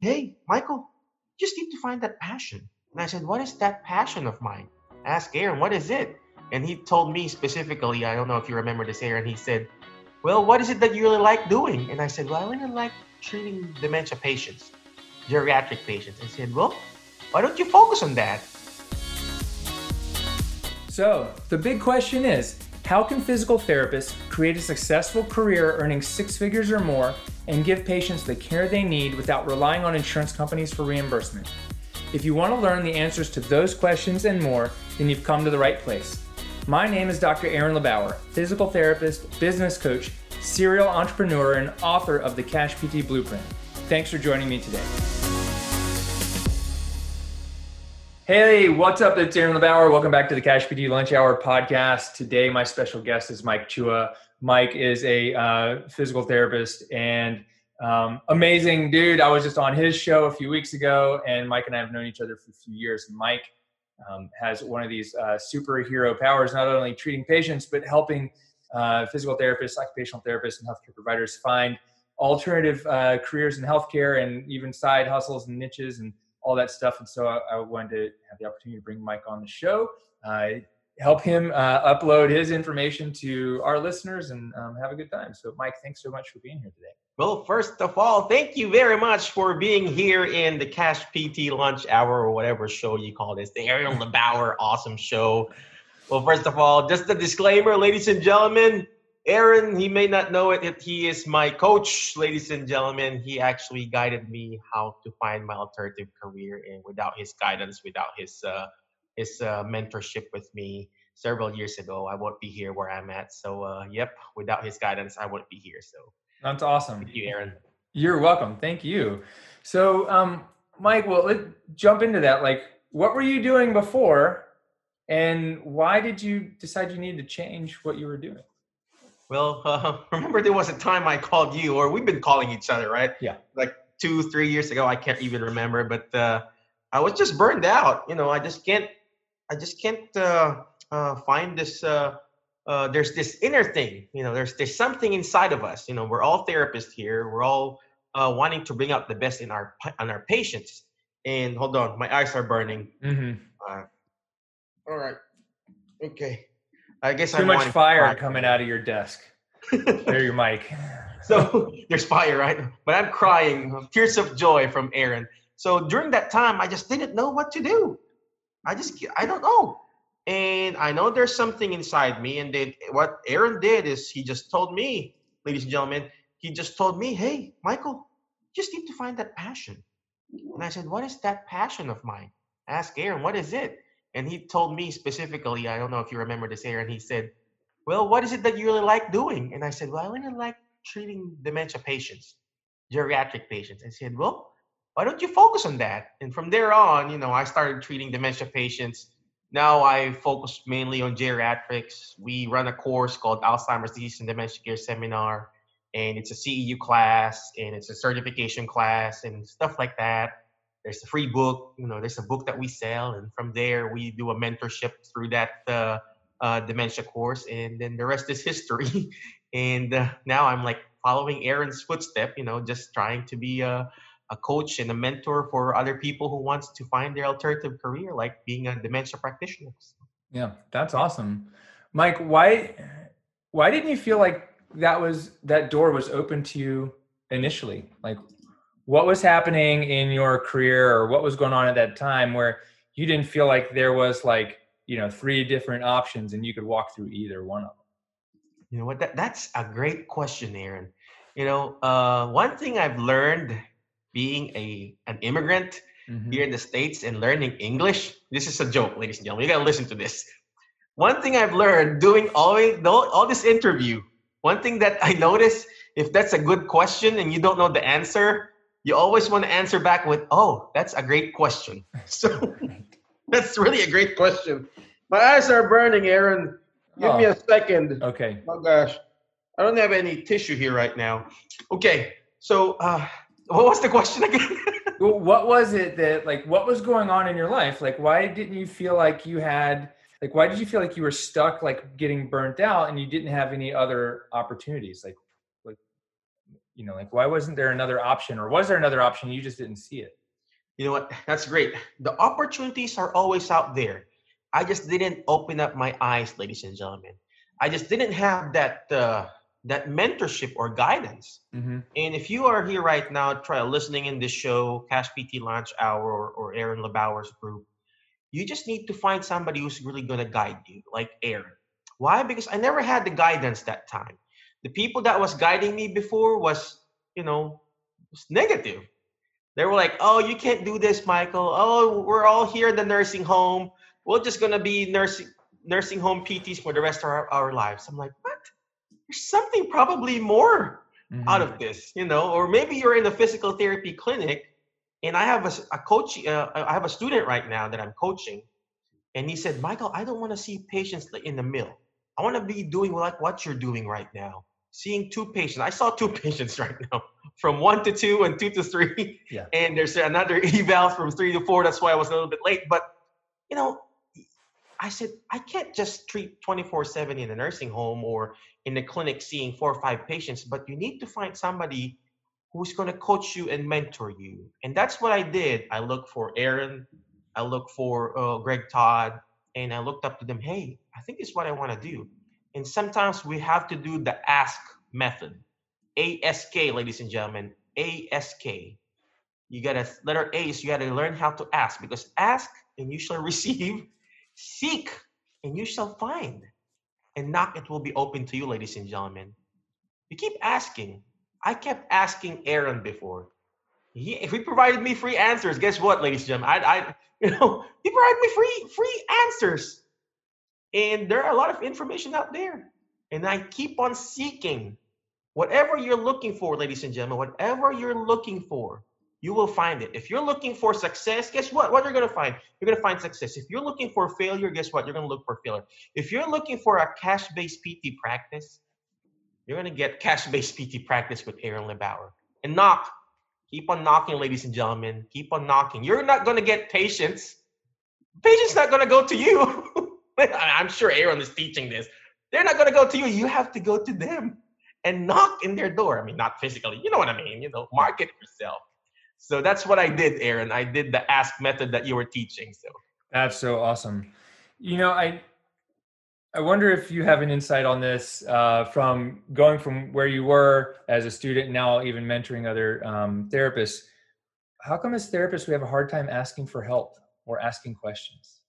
hey, Michael, you just need to find that passion. And I said, what is that passion of mine? I asked Aaron, what is it? And he told me specifically, I don't know if you remember this, Aaron, he said, well, what is it that you really like doing? And I said, well, I really like treating dementia patients, geriatric patients. I said, well, why don't you focus on that? So, the big question is how can physical therapists create a successful career earning six figures or more and give patients the care they need without relying on insurance companies for reimbursement? If you want to learn the answers to those questions and more, then you've come to the right place. My name is Dr. Aaron LeBauer, physical therapist, business coach, serial entrepreneur, and author of the Cash PT Blueprint. Thanks for joining me today. Hey, what's up? It's Aaron LeBauer. Welcome back to the Cash PT Lunch Hour podcast. Today, my special guest is Mike Chua. Mike is a uh, physical therapist and um, amazing dude. I was just on his show a few weeks ago, and Mike and I have known each other for a few years. Mike um, has one of these uh, superhero powers, not only treating patients, but helping uh, physical therapists, occupational therapists, and healthcare providers find alternative uh, careers in healthcare and even side hustles and niches and all that stuff. And so I, I wanted to have the opportunity to bring Mike on the show, help him uh, upload his information to our listeners and um, have a good time. So, Mike, thanks so much for being here today. Well, first of all, thank you very much for being here in the Cash PT Lunch Hour or whatever show you call this, the Aaron LeBauer Awesome Show. Well, first of all, just a disclaimer, ladies and gentlemen. Aaron, he may not know it, but he is my coach, ladies and gentlemen. He actually guided me how to find my alternative career, and without his guidance, without his uh, his uh, mentorship with me several years ago, I won't be here where I'm at. So, uh, yep, without his guidance, I wouldn't be here. So, that's awesome. Thank you, Aaron. You're welcome. Thank you. So, um, Mike, well, let's jump into that. Like, what were you doing before, and why did you decide you needed to change what you were doing? Well, uh, remember there was a time I called you, or we've been calling each other, right? Yeah. Like two, three years ago. I can't even remember, but uh, I was just burned out. You know, I just can't. I just can't uh, uh find this uh, uh, there's this inner thing you know there's there's something inside of us you know we're all therapists here we're all uh, wanting to bring out the best in our on our patients. And hold on my eyes are burning. Mm-hmm. uh, all right. Okay. I guess too I'm much fire coming out of your desk. There your mic. So there's fire right? But i'm crying tears of joy from aaron. So during that time i just didn't know what to do i just i don't know and I know there's something inside me. And then what Aaron did is he just told me, ladies and gentlemen, he just told me, hey, Michael, you just need to find that passion. And I said, what is that passion of mine? I asked Aaron, what is it? And he told me specifically, I don't know if you remember this, Aaron, he said, well, what is it that you really like doing? And I said, well, I really like treating dementia patients, geriatric patients. I said, well, why don't you focus on that? And from there on, you know, I started treating dementia patients now I focus mainly on geriatrics. We run a course called Alzheimer's Disease and Dementia Care Seminar, and it's a CEU class and it's a certification class and stuff like that. There's a free book, you know, there's a book that we sell, and from there we do a mentorship through that uh, uh, dementia course, and then the rest is history. and uh, now I'm like following Aaron's footstep, you know, just trying to be a a coach and a mentor for other people who wants to find their alternative career like being a dementia practitioner. Yeah that's awesome. Mike why why didn't you feel like that was that door was open to you initially? Like what was happening in your career or what was going on at that time where you didn't feel like there was like you know three different options and you could walk through either one of them you know what? That, that's a great question aaron. You know uh, one thing i've learned being a an immigrant mm-hmm. here in the states and learning English. This is a joke, ladies and gentlemen. You gotta listen to this. One thing I've learned doing all all this interview. One thing that I notice, if that's a good question and you don't know the answer, you always want to answer back with, "Oh, that's a great question." So that's really a great question. My eyes are burning, Aaron. Give oh. me a second. Okay. Oh gosh, I don't have any tissue here right now. Okay, so uh, what was the question again? what was it that like what was going on in your life? Like why didn't you feel like you had like why did you feel like you were stuck like getting burnt out and you didn't have any other opportunities? Like like you know like why wasn't there another option or was there another option you just didn't see it you know what that's great the opportunities are always out there i just didn't open up my eyes ladies and gentlemen i just didn't have that uh, that mentorship or guidance. Mm-hmm. and if you are here right now try listening in this show cash pt lunch hour or, or aaron lebauer's group you just need to find somebody who's really going to guide you like aaron. Why? Because i never had the guidance that time. The people that was guiding me before was you know was negative. They were like oh you can't do this michael. Oh we're all here in the nursing home. We're just going to be nursing nursing home pts for the rest of our, our lives. I'm like there's something probably more mm-hmm. out of this you know or maybe you're in a physical therapy clinic and i have a, a coach uh, i have a student right now that i'm coaching and he said michael i don't want to see patients in the mill i want to be doing like what you're doing right now seeing two patients. I saw two patients right now, from one to two and two to three. Yeah. And there's another eval from three to four. That's why I was a little bit late. But you know, I said I can't just treat 24/7 in a nursing home or in the clinic seeing four or five patients. But you need to find somebody who's going to coach you and mentor you. And that's what I did. I looked for Aaron. I looked for uh, Greg Todd, and I looked up to them. Hey, I think it's what I want to do. And sometimes we have to do the ask method. ASK, ladies and gentlemen, ASK. You got to, letter A is you got to learn how to ask because ask and you shall receive, seek and you shall find, and knock it will be open to you, ladies and gentlemen. You keep asking. I kept asking Aaron before. He, if he provided me free answers, guess what, ladies and gentlemen? I, I, you know, he provided me free, free answers. And there are a lot of information out there. And I keep on seeking whatever you're looking for, ladies and gentlemen, whatever you're looking for, you will find it. If you're looking for success, guess what? What you're going to find? You're going to find success. If you're looking for failure, guess what? You're going to look for failure. If you're looking for a cash based PT practice, you're going to get cash based PT practice with Aaron Lebauer. And knock. Keep on knocking, ladies and gentlemen. Keep on knocking. You're not going to get patients. Patients not going to go to you. I'm sure Aaron is teaching this. They're not going to go to you. You have to go to them and knock in their door. I mean, not physically, you know what I mean? You know, market yourself. So that's what I did, Aaron. I did the ask method that you were teaching. So that's so awesome. You know, I I wonder if you have an insight on this uh, from going from where you were as a student, now even mentoring other um, therapists. How come as therapists we have a hard time asking for help or asking questions?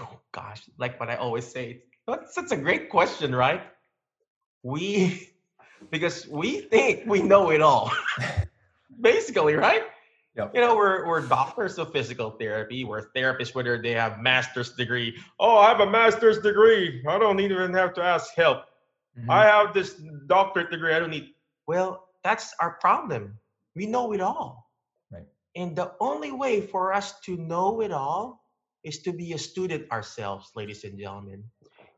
Oh gosh, like what I always say, that's such a great question, right? We, because we think we know it all, basically, right? Yep. You know, we're we're doctors of physical therapy. We're therapists, whether they have master's degree. Oh, I have a master's degree. I don't even have to ask help. Mm-hmm. I have this doctorate degree. I don't need. Well, that's our problem. We know it all. Right. And the only way for us to know it all is to be a student ourselves, ladies and gentlemen.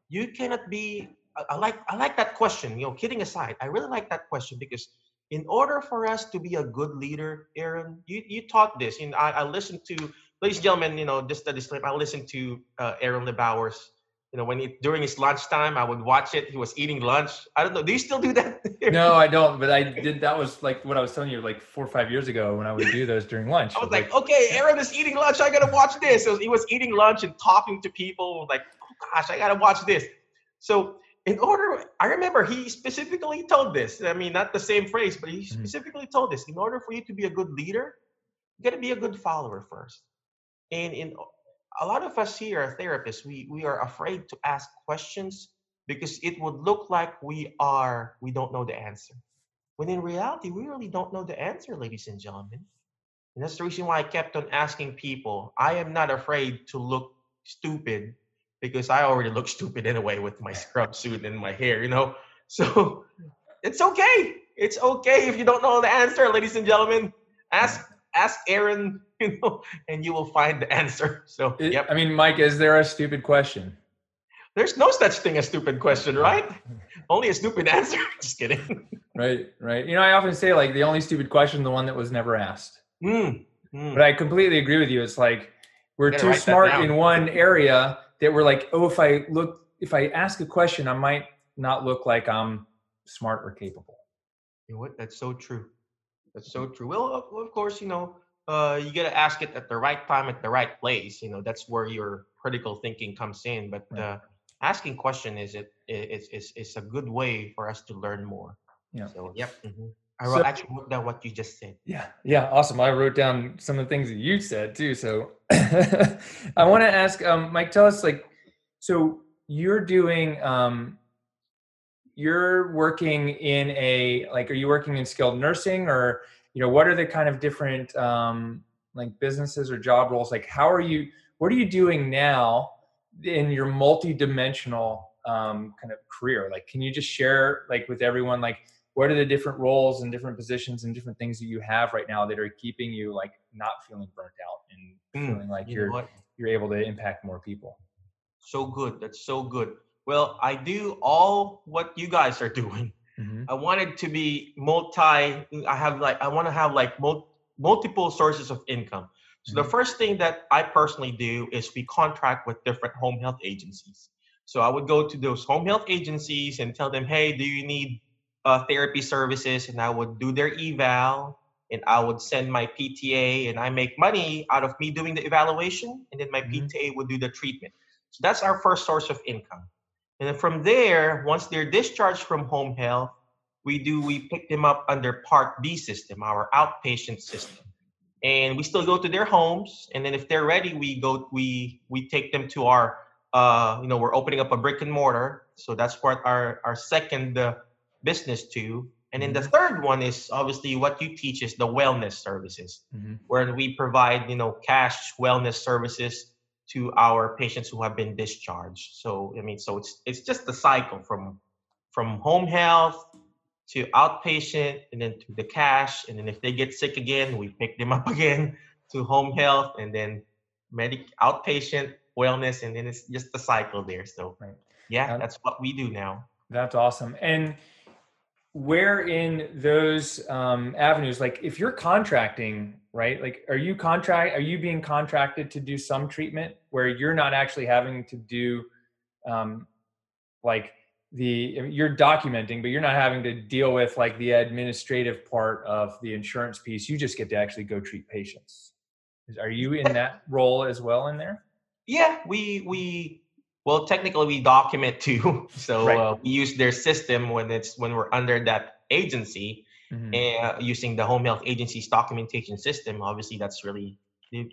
You cannot be. I, like I like that question. You know, kidding aside, I really like that question because in order for us to be a good leader, Aaron, you you taught this. And I, I listened to, ladies and gentlemen, you know, just a disclaimer. I listened to uh, Aaron LeBauer's you know, when he during his lunchtime, I would watch it. He was eating lunch. I don't know. Do you still do that? no, I don't. But I did. That was like what I was telling you, like four or five years ago, when I would do those during lunch. I was like, like, okay, Aaron is eating lunch. I gotta watch this. So he was eating lunch and talking to people. Like, oh gosh, I gotta watch this. So in order, I remember he specifically told this. I mean, not the same phrase, but he mm-hmm. specifically mm-hmm. told this. In order for you to be a good leader, you gotta be a good follower first. And in a lot of us here are therapists. We we are afraid to ask questions because it would look like we are we don't know the answer. When in reality, we really don't know the answer, ladies and gentlemen. And that's the reason why I kept on asking people. I am not afraid to look stupid because I already look stupid anyway with my scrub suit and my hair, you know. So it's okay. It's okay if you don't know the answer, ladies and gentlemen. Ask ask Aaron, you know, and you will find the answer. So, it, yep. I mean, Mike, is there a stupid question? There's no such thing as stupid question, right? only a stupid answer. Just kidding. right, right. You know, I often say like the only stupid question, the one that was never asked. Mm, mm. But I completely agree with you. It's like we're too smart in one area that we're like, oh, if I look, if I ask a question, I might not look like I'm smart or capable. You know what? That's so true. That's so true. Well, of, of course, you know, uh, you got to ask it at the right time, at the right place. You know, that's where your critical thinking comes in. But Right. uh, asking question is it is is is a good way for us to learn more. Yeah. So yep. mhm. I So- wrote, actually wrote down what you just said. Yeah, yeah, awesome. I wrote down some of the things that you said too. So I want to ask, um, Mike, tell us like, so you're doing, um, you're working in a like, are you working in skilled nursing or you know, what are the kind of different um, like businesses or job roles? Like, how are you? What are you doing now in your multi-dimensional um, kind of career? Like, can you just share like with everyone like what are the different roles and different positions and different things that you have right now that are keeping you like not feeling burnt out and Mm, feeling like You know you're you're able to impact more people So good. That's so good. Well, I do all what you guys are doing. Mhm. I wanted to be multi. I have like I want to have like mul- multiple sources of income. So the Mhm. first thing that I personally do is we contract with different home health agencies. So I would go to those home health agencies and tell them, "Hey, do you need uh, therapy services?" And I would do their eval, and I would send my PTA, and I make money out of me doing the evaluation, and then my Mhm. PTA would do the treatment. So that's our first source of income. And then from there, once they're discharged from home health, we do we pick them up under Part B system, our outpatient system, and we still go to their homes. And then if they're ready, we go we we take them to our uh, you know we're opening up a brick and mortar, so that's what our our second uh, business to. And then the third one is obviously what you teach is the wellness services Mhm. where we provide you know cash wellness services to our patients who have been discharged so i mean so it's it's just the cycle from from home health to outpatient and then to the cash and then if they get sick again we pick them up again to home health and then medic outpatient wellness and then it's just the cycle there so Right. yeah that's what we do now That's awesome. And where in those um, avenues, like if you're contracting, right? Like, are you contract? Are you being contracted to do some treatment where you're not actually having to do, um, like the you're documenting, but you're not having to deal with like the administrative part of the insurance piece. You just get to actually go treat patients. Are you in that role as well in there? Yeah, we we well technically we document too. So Right. uh, we use their system when it's when we're under that agency Mhm. and uh, using the home health agency's documentation system. Obviously, that's really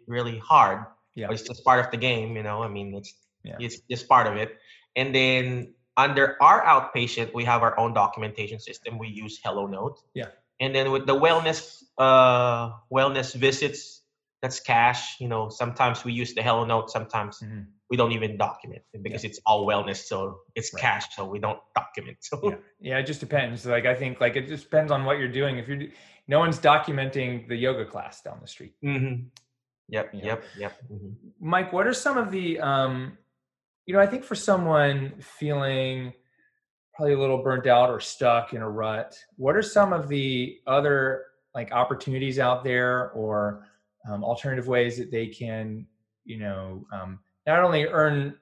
really hard. Yeah. But it's just part of the game, you know. I mean, it's Yeah. it's just part of it. And then under our outpatient, we have our own documentation system. We use HelloNote. Yeah. And then with the wellness uh wellness visits, that's cash. You know, sometimes we use the HelloNote, sometimes Mhm. We don't even document because it's all wellness, so it's Right. cash, so we don't document. So yeah yeah it just depends like i think like it just depends on what you're doing if you're no one's documenting the yoga class down the street Mhm. Yep, Yeah. yep, yep. mhm. mike what are some of the um you know i think for someone feeling probably a little burnt out or stuck in a rut what are some of the other like opportunities out there or um, alternative ways that they can you know um, not only earn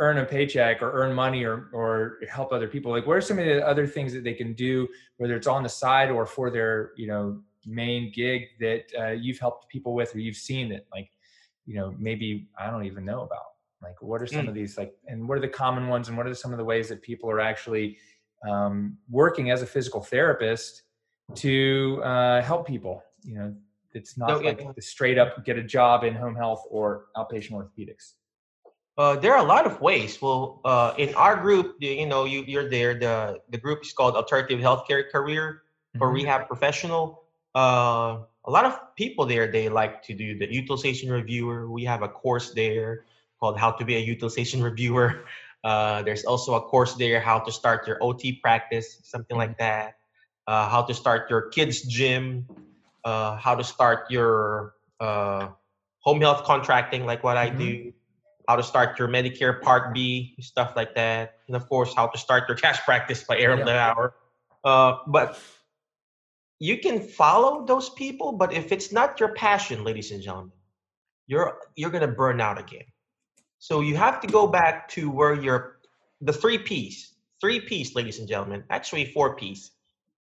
earn a paycheck or earn money or or help other people like what are some of the other things that they can do whether it's on the side or for their you know main gig that uh, you've helped people with or you've seen that like you know maybe i don't even know about like what are some Mm. of these like and what are the common ones and what are some of the ways that people are actually um, working as a physical therapist to uh, help people you know it's not No, yeah, like yeah. the straight up get a job in home health or outpatient orthopedics Uh, there are a lot of ways. Well, uh, in our group, you, know, you, you're there. The the group is called Alternative Healthcare Career for Mhm. Rehab Professional. Uh, a lot of people there they like to do the utilization reviewer. We have a course there called How to Be a Utilization Reviewer. Uh, there's also a course there how to start your OT practice, something like that. Uh, how to start your kids gym. Uh, how to start your uh, home health contracting, like what I Mhm. do how to start your Medicare Part B, stuff like that, and of course, how to start your cash practice by Aaron Yeah. Lauer. Uh, but you can follow those people, but if it's not your passion, ladies and gentlemen, you're you're gonna burn out again. So you have to go back to where you're the three P's, three P's, ladies and gentlemen, actually four P's.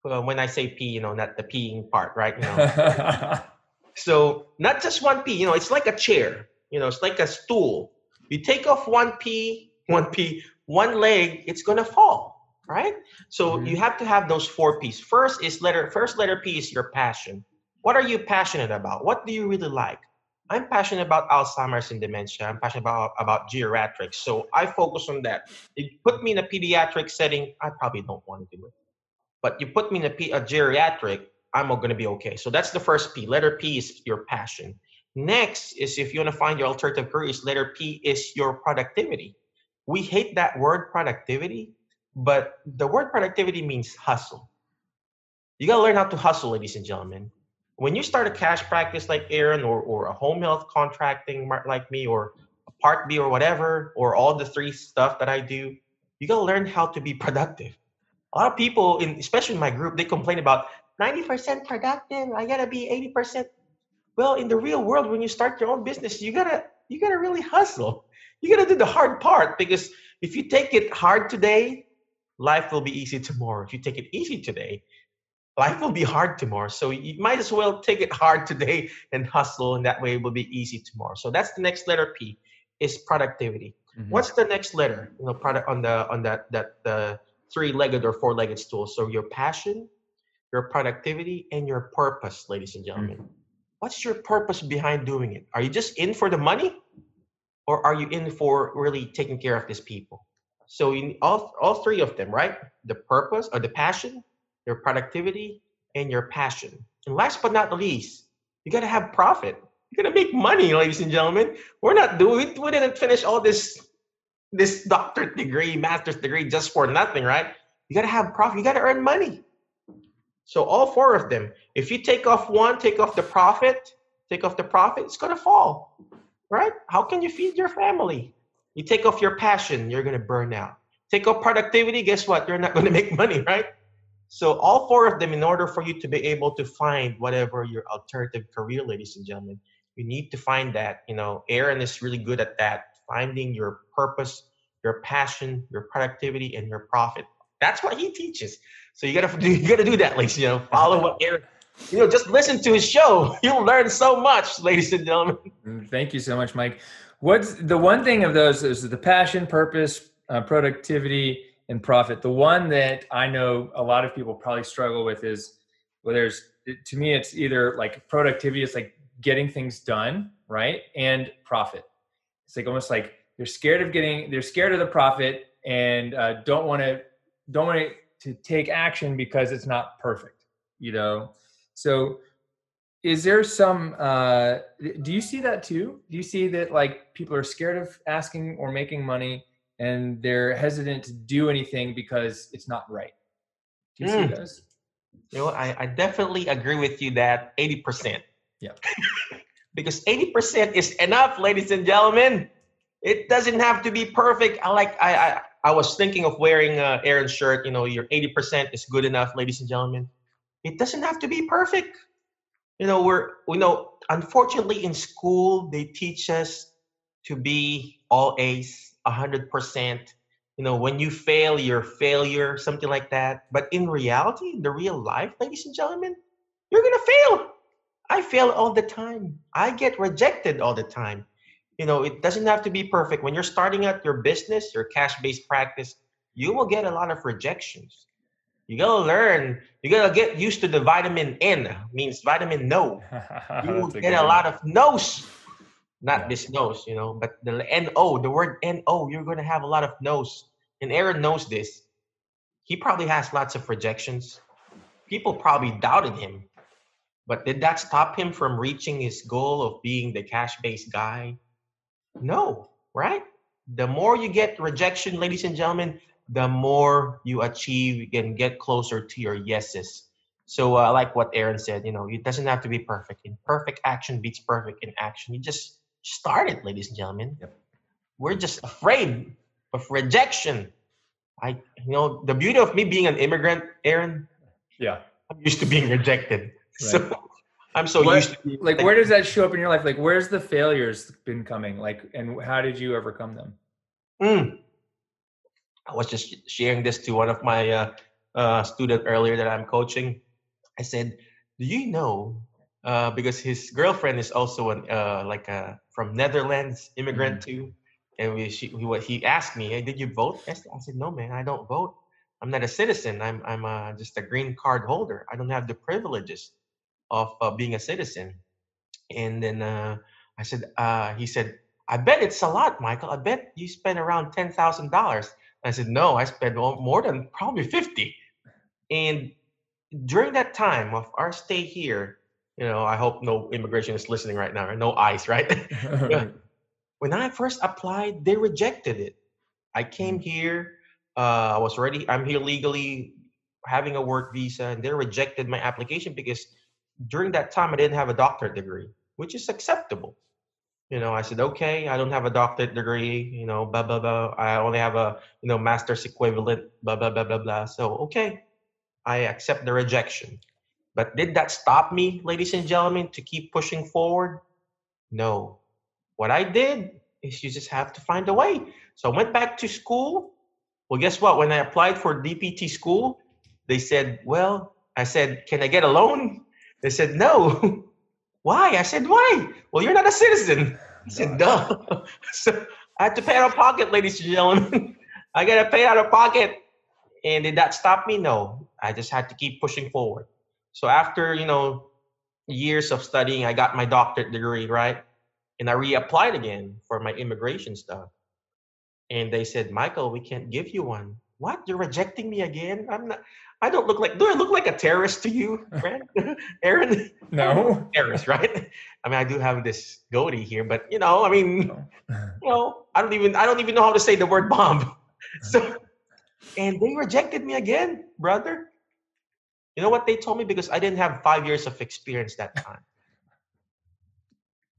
Uh, when I say P, you know, not the peeing part, right? You know. so not just one P. You know, it's like a chair. You know, it's like a stool. You take off one P, one P, one leg, it's gonna fall, right? So Mhm. you have to have those four P's. First is letter. First letter P is your passion. What are you passionate about? What do you really like? I'm passionate about Alzheimer's and dementia. I'm passionate about about geriatrics. So I focus on that. You put me in a pediatric setting, I probably don't want to do it. But you put me in a, P, a geriatric, I'm going to be okay. So that's the first P. Letter P is your passion. Next is if you want to find your alternative careers, letter P is your productivity. We hate that word productivity, but the word productivity means hustle. You got to learn how to hustle, ladies and gentlemen. When you start a cash practice like Aaron or, or a home health contracting like me or a Part B or whatever, or all the three stuff that I do, you got to learn how to be productive. A lot of people, in, especially in my group, they complain about 90% productive. I got to be 80%. Well, in the real world, when you start your own business, you gotta you gotta really hustle. You gotta do the hard part because if you take it hard today, life will be easy tomorrow. If you take it easy today, life will be hard tomorrow. So you might as well take it hard today and hustle, and that way it will be easy tomorrow. So that's the next letter P is productivity. Mhm. What's the next letter? You know, product on the on that that the three-legged or four-legged stool. So your passion, your productivity, and your purpose, ladies and gentlemen. What's your purpose behind doing it? Are you just in for the money, or are you in for really taking care of these people? So in all all three of them, right? The purpose or the passion, your productivity, and your passion. And last but not least, you gotta have profit. You gotta make money, ladies and gentlemen. We're not doing we didn't finish all this this doctorate degree, master's degree just for nothing, right? You gotta have profit, you gotta earn money. So all four of them. If you take off one, take off the profit, take off the profit, it's gonna fall. Right? How can you feed your family? You take off your passion, you're gonna burn out. Take off productivity, guess what? You're not gonna make money, right? So all four of them, in order for you to be able to find whatever your alternative career, ladies and gentlemen, you need to find that. You know, Aaron is really good at that, finding your purpose, your passion, your productivity, and your profit. That's what he teaches. So you gotta do you gotta do that, ladies. You know, follow what Aaron. You know, just listen to his show. You'll learn so much, ladies and gentlemen. Mm, Thank you so much, Mike. What's the one thing of those is the passion, purpose, uh, productivity, and profit. The one that I know a lot of people probably struggle with is well, there's to me, it's either like productivity, it's like getting things done, right? And profit. It's like almost like they're scared of getting, they're scared of the profit and uh, don't want to, don't want to take action because it's not perfect, you know? So is there some uh do you see that too do you see that like people are scared of asking or making money and they're hesitant to do anything because it's not right do you Mm. see those You know, I, I definitely agree with you that 80%. Yeah. because 80% is enough, ladies and gentlemen. It doesn't have to be perfect. I like I I, I was thinking of wearing uh, Aaron's shirt, you know, your 80% is good enough, ladies and gentlemen. It doesn't have to be perfect. You know, we're we know unfortunately in school they teach us to be all A's, 100%. You know, when you fail, you're failure, something like that. But in reality, in the real life, ladies and gentlemen, you're gonna fail. I fail all the time. I get rejected all the time. You know, it doesn't have to be perfect. When you're starting out your business, your cash-based practice, you will get a lot of rejections. You gotta learn. You gotta get used to the vitamin N, means vitamin no. You will get good a lot of no's. Not Yeah. this nose, you know, but the N-O, the word N-O, you're gonna have a lot of no's. And Aaron knows this. He probably has lots of rejections. People probably doubted him. But did that stop him from reaching his goal of being the cash-based guy? No, right? The more you get rejection, ladies and gentlemen, the more you achieve and get closer to your yeses. So uh, like what Aaron said. You know, it doesn't have to be perfect. In perfect action beats perfect in action. You just start it, ladies and gentlemen. Yep. We're just afraid of rejection. I, you know, the beauty of me being an immigrant, Aaron, yeah I'm used to being rejected. So I'm so What- used to being like where does that show up in your life like where's the failures been coming like and how did you overcome them Mm. I was just sharing this to one of my uh, uh, student earlier that I'm coaching. I said, "Do you know?" Uh, because his girlfriend is also an uh, like a from Netherlands immigrant Mm-hmm. too, and we she he, what he asked me, "Hey, did you vote?" I said, I said, "No, man, I don't vote. I'm not a citizen. I'm I'm uh, just a green card holder. I don't have the privileges of uh, being a citizen." And then uh, I said, uh, he said, I bet it's a lot, Michael. I bet you spent around ten thousand dollars. I said, no, I spent more than probably fifty. And during that time of our stay here, you know, I hope no immigration is listening right now, no ICE, right? When I first applied, they rejected it. I came here. Uh, I was already. I'm here legally, having a work visa, and they rejected my application because during that time I didn't have a doctorate degree, which is acceptable. You know, I said, okay, I don't have a doctorate degree. You know, blah blah blah. I only have a you know master's equivalent. Blah blah blah blah blah. So okay, I accept the rejection. But did that stop me, ladies and gentlemen, to keep pushing forward? No. What I did is you just have to find a way. So I went back to school. Well, guess what? When I applied for DPT school, they said, well, I said, can I get a loan? They said, no. Why? I said, why? Well, you're not a citizen. I said, duh. so I had to pay out of pocket, ladies and gentlemen. I got to pay out of pocket. And did that stop me? No. I just had to keep pushing forward. So after, you know, years of studying, I got my doctorate degree, right? And I reapplied again for my immigration stuff. And they said, Michael, we can't give you one. What? You're rejecting me again? I'm not I don't look like do I look like a terrorist to you, friend? Aaron? no. terrorist, right? I mean, I do have this goatee here, but you know, I mean, you know, I don't even I don't even know how to say the word bomb. So and they rejected me again, brother. You know what they told me because I didn't have 5 years of experience that time.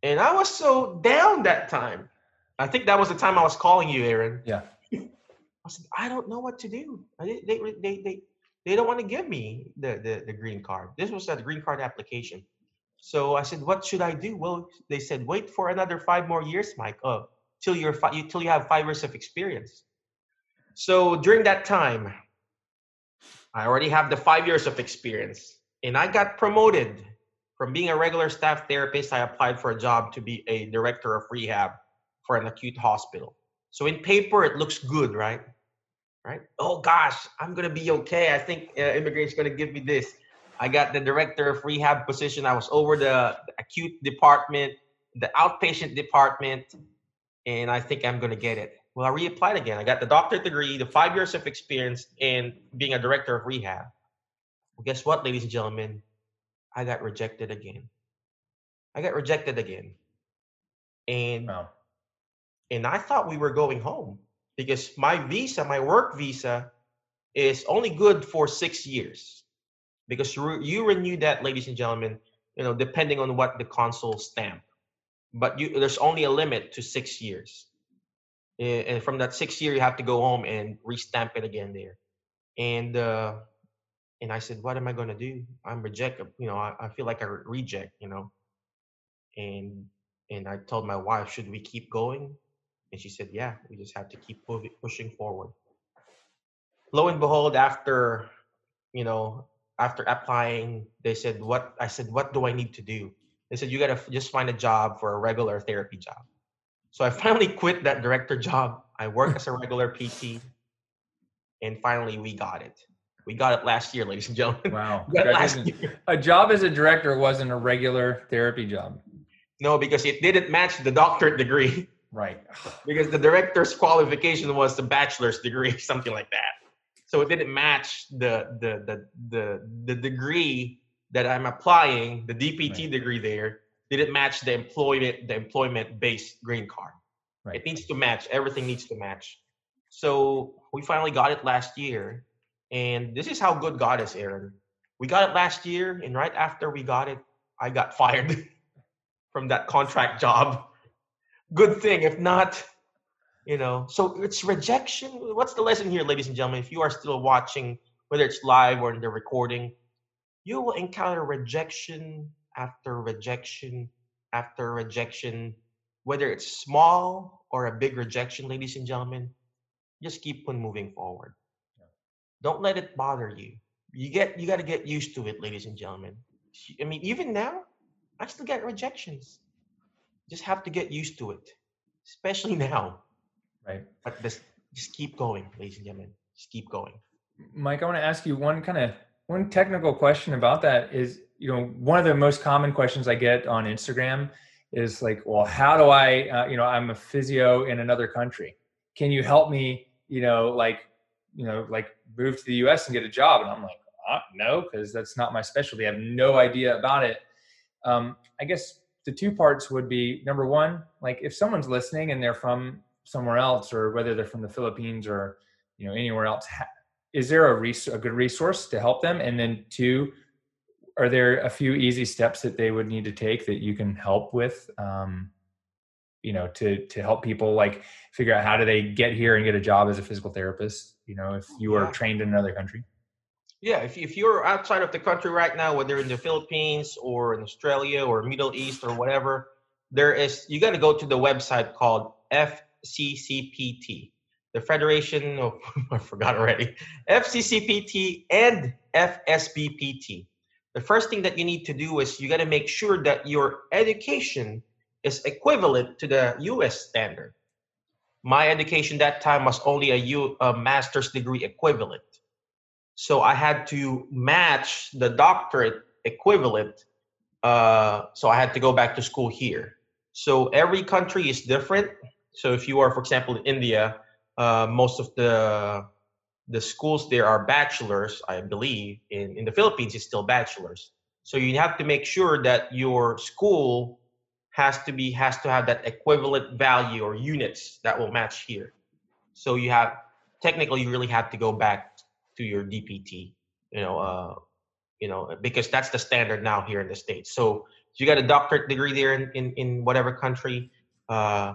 And I was so down that time. I think that was the time I was calling you, Aaron. Yeah. I said, I don't know what to do. I didn't- They they they they don't want to give me the, the the green card. This was a green card application. So I said, what should I do? Well, they said, wait for another five more years, Mike. Oh, till you're fi- you till you have five years of experience. So during that time, I already have the five years of experience, and I got promoted from being a regular staff therapist. I applied for a job to be a director of rehab for an acute hospital. So in paper, it looks good, right? Right? Oh gosh, I'm gonna be okay. I think uh, immigration's gonna give me this. I got the director of rehab position. I was over the, the acute department, the outpatient department, and I think I'm gonna get it. Well, I reapplied again. I got the doctorate degree, the five years of experience in being a director of rehab. Well, guess what, ladies and gentlemen? I got rejected again. I got rejected again. And Wow. and I thought we were going home because my visa, my work visa, is only good for six years because you, re- you renew that, ladies and gentlemen. You know, depending on what the consul stamp, but you there's only a limit to six years, and from that six year you have to go home and restamp it again there, and uh, and I said, what am I gonna do? I'm rejected. You know, I, I feel like I re- reject. You know, and and I told my wife, should we keep going? And she said, yeah, we just have to keep pushing forward. Lo and behold, after, you know, after applying, they said, what, I said, what do I need to do? They said, you got to just find a job for a regular therapy job. So I finally quit that director job. I work as a regular PT. And finally, we got it. We got it last year, ladies and gentlemen. Wow. We got it last year. A job as a director wasn't a regular therapy job. No, because it didn't match the doctorate degree. Right. because the director's qualification was a bachelor's degree, something like that. So it didn't match the the the the, the degree that I'm applying, the DPT Right. degree there, didn't match the employment the employment based green card. Right. It needs to match. Everything needs to match. So we finally got it last year, and this is how good God is, Aaron. We got it last year, and right after we got it, I got fired from that contract job good thing. If not, you know, so it's rejection. What's the lesson here, ladies and gentlemen? If you are still watching, whether it's live or in the recording, you will encounter rejection after rejection after rejection, whether it's small or a big rejection, ladies and gentlemen. Just keep on moving forward. Don't let it bother you. You get you got to get used to it, ladies and gentlemen. I mean, even now, I still get rejections. Just have to get used to it, especially now. Right. But this, just keep going, ladies and gentlemen. Just keep going. Mike, I want to ask you one kind of one technical question about that is, you know, one of the most common questions I get on Instagram is like, well, how do I, uh, you know, I'm a physio in another country. Can you help me, you know, like, you know, like move to the US and get a job? And I'm like, uh, no, because that's not my specialty. I have no idea about it. Um, I guess the two parts would be number one, like if someone's listening and they're from somewhere else, or whether they're from the Philippines or you know anywhere else, is there a, res- a good resource to help them? And then two, are there a few easy steps that they would need to take that you can help with? Um, you know, to to help people like figure out how do they get here and get a job as a physical therapist? You know, if you are yeah. trained in another country. Yeah, if, if you're outside of the country right now, whether in the Philippines or in Australia or Middle East or whatever, there is you got to go to the website called FCCPT, the Federation of I forgot already, FCCPT and FSBPT. The first thing that you need to do is you got to make sure that your education is equivalent to the U.S. standard. My education that time was only a, U, a master's degree equivalent. So I had to match the doctorate equivalent. Uh, so I had to go back to school here. So every country is different. So if you are, for example, in India, uh, most of the the schools there are bachelors, I believe. In in the Philippines, it's still bachelors. So you have to make sure that your school has to be has to have that equivalent value or units that will match here. So you have technically you really have to go back to your DPT, you know, uh, you know, because that's the standard now here in the states. So if you got a doctorate degree there in in, in whatever country, uh,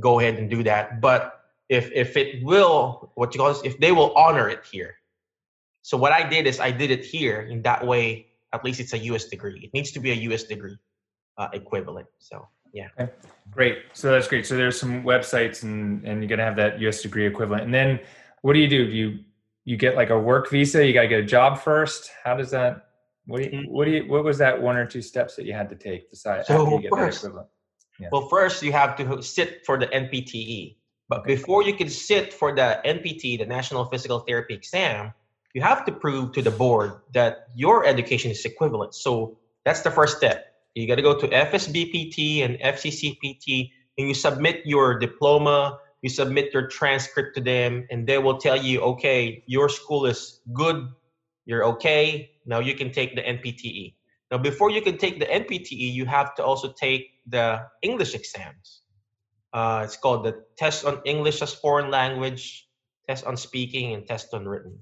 go ahead and do that. But if if it will, what you call this, if they will honor it here. So what I did is I did it here in that way. At least it's a U.S. degree. It needs to be a U.S. degree uh, equivalent. So yeah. Okay. Great. So that's great. So there's some websites and and you're gonna have that U.S. degree equivalent. And then what do you do? Do you you get like a work visa you got to get a job first how does that what do you, mm-hmm. what do you what was that one or two steps that you had to take besides so after you get first, yeah. well first you have to sit for the npte but okay. before you can sit for the npt the national physical therapy exam you have to prove to the board that your education is equivalent so that's the first step you got to go to fsbpt and fccpt and you submit your diploma you submit your transcript to them and they will tell you okay your school is good you're okay now you can take the npte now before you can take the npte you have to also take the english exams. Uh, it's called the test on english as foreign language test on speaking and test on written.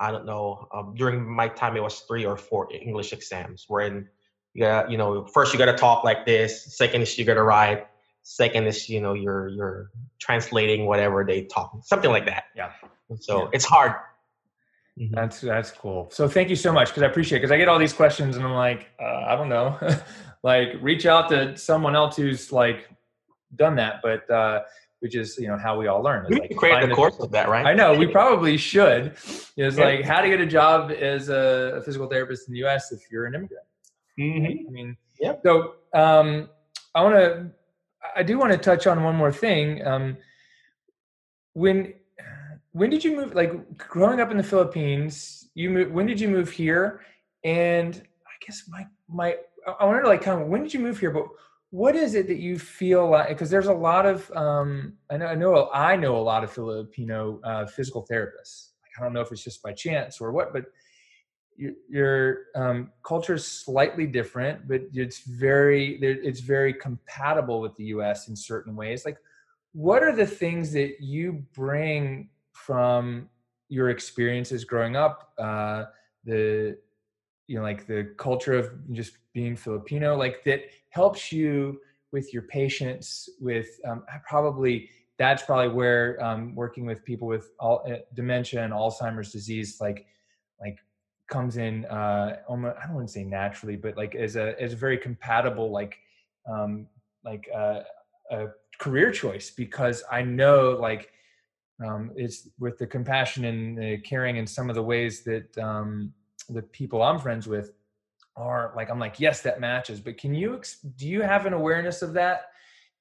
I don't know um, during my time it was three or four english exams wherein you got you know first you got to talk like this second is you got to write second is you know you're you're translating whatever they talk something like that yeah so yeah. it's hard mm-hmm. that's that's cool so thank you so much because i appreciate because i get all these questions and i'm like uh, i don't know like reach out to someone else who's like done that but uh which is you know how we all learn. We like create a course of that, right? I know we probably should. It's like how to get a job as a, physical therapist in the U.S. if you're an immigrant. Mm-hmm. I mean, yeah. So um, I want to I do want to touch on one more thing. Um, when when did you move? Like growing up in the Philippines, you moved. When did you move here? And I guess my my I wanted to like kind of when did you move here? But what is it that you feel like? Because there's a lot of um, I know I know I know a lot of Filipino uh, physical therapists. Like, I don't know if it's just by chance or what, but your, your um, culture is slightly different, but it's very it's very compatible with the U.S. in certain ways. Like, what are the things that you bring from your experiences growing up? Uh, the you know, like the culture of just being Filipino, like that helps you with your patients. With um, probably that's probably where um, working with people with all, uh, dementia and Alzheimer's disease, like like comes in uh almost, I don't want to say naturally, but like as a as a very compatible like um like uh, a career choice because I know like um, it's with the compassion and the caring and some of the ways that um, the people I'm friends with are like I'm like yes that matches but can you do you have an awareness of that?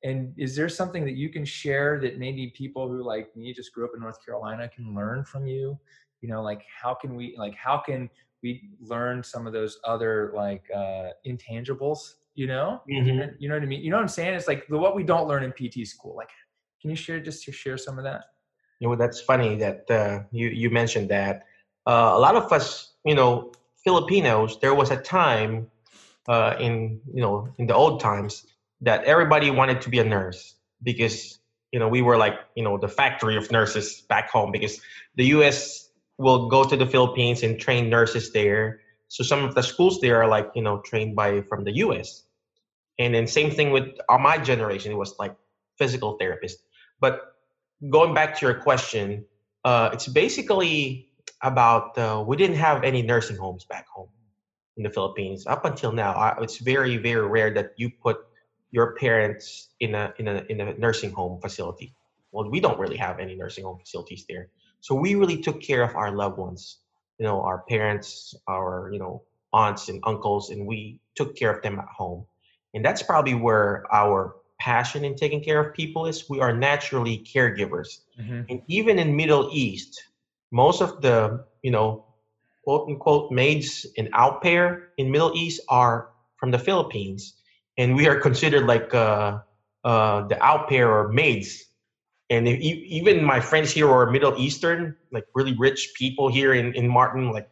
And is there something that you can share that maybe people who like me just grew up in North Carolina can learn from you you know like how can we like how can we learn some of those other like uh intangibles you know mm-hmm. you know what I mean you know what I'm saying it's like the, what we don't learn in PT school like can you share just to share some of that you know that's funny that uh, you you mentioned that uh, a lot of us you know Filipinos, there was a time uh, in you know in the old times that everybody wanted to be a nurse because you know we were like you know the factory of nurses back home because the U.S. will go to the Philippines and train nurses there. So some of the schools there are like you know trained by from the U.S. And then same thing with uh, my generation, it was like physical therapist. But going back to your question, uh, it's basically about uh, we didn't have any nursing homes back home in the Philippines up until now. I, it's very very rare that you put your parents in a in a in a nursing home facility. Well, we don't really have any nursing home facilities there, so we really took care of our loved ones. You know, our parents, our you know aunts and uncles, and we took care of them at home. And that's probably where our passion in taking care of people is. We are naturally caregivers, mm-hmm. and even in Middle East, most of the you know quote unquote maids in au pair in Middle East are from the Philippines, and we are considered like uh, uh, the au pair or maids. And if, even my friends here are Middle Eastern, like really rich people here in, in Martin, like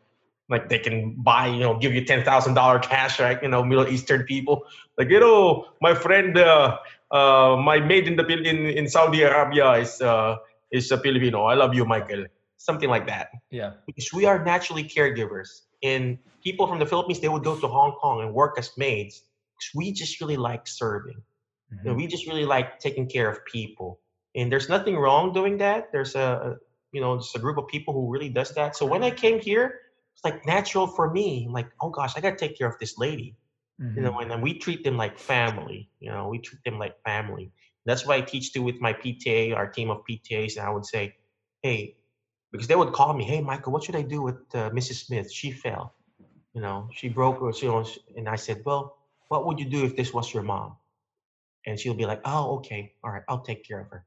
like they can buy, you know, give you ten thousand dollar cash, right? You know, Middle Eastern people, like you know, my friend, uh, uh, my maid in the in in Saudi Arabia is uh, is a Filipino. I love you, Michael something like that. Yeah. Because we are naturally caregivers. And people from the Philippines, they would go to Hong Kong and work as maids. Because we just really like serving. Mm-hmm. And we just really like taking care of people. And there's nothing wrong doing that. There's a, you know, just a group of people who really does that. So when I came here, it's like natural for me. I'm like, oh gosh, I gotta take care of this lady. Mm-hmm. You know, and then we treat them like family. You know, we treat them like family. That's why I teach too with my PTA, our team of PTAs, and I would say, hey, because they would call me, "Hey, Michael, what should I do with uh, Mrs. Smith? She fell, you know, she broke her." You know, and I said, "Well, what would you do if this was your mom?" And she'll be like, "Oh, okay, all right, I'll take care of her."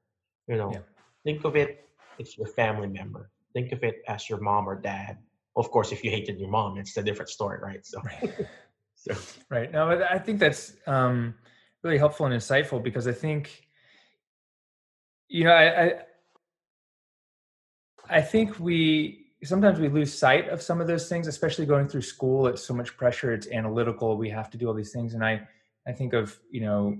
You know, yeah. think of it, it's your family member. Think of it as your mom or dad. Of course, if you hated your mom, it's a different story, right? So, right. so. right. No, I think that's um, really helpful and insightful because I think, you know, I, I I think we sometimes we lose sight of some of those things, especially going through school. It's so much pressure. It's analytical. We have to do all these things, and I I think of you know,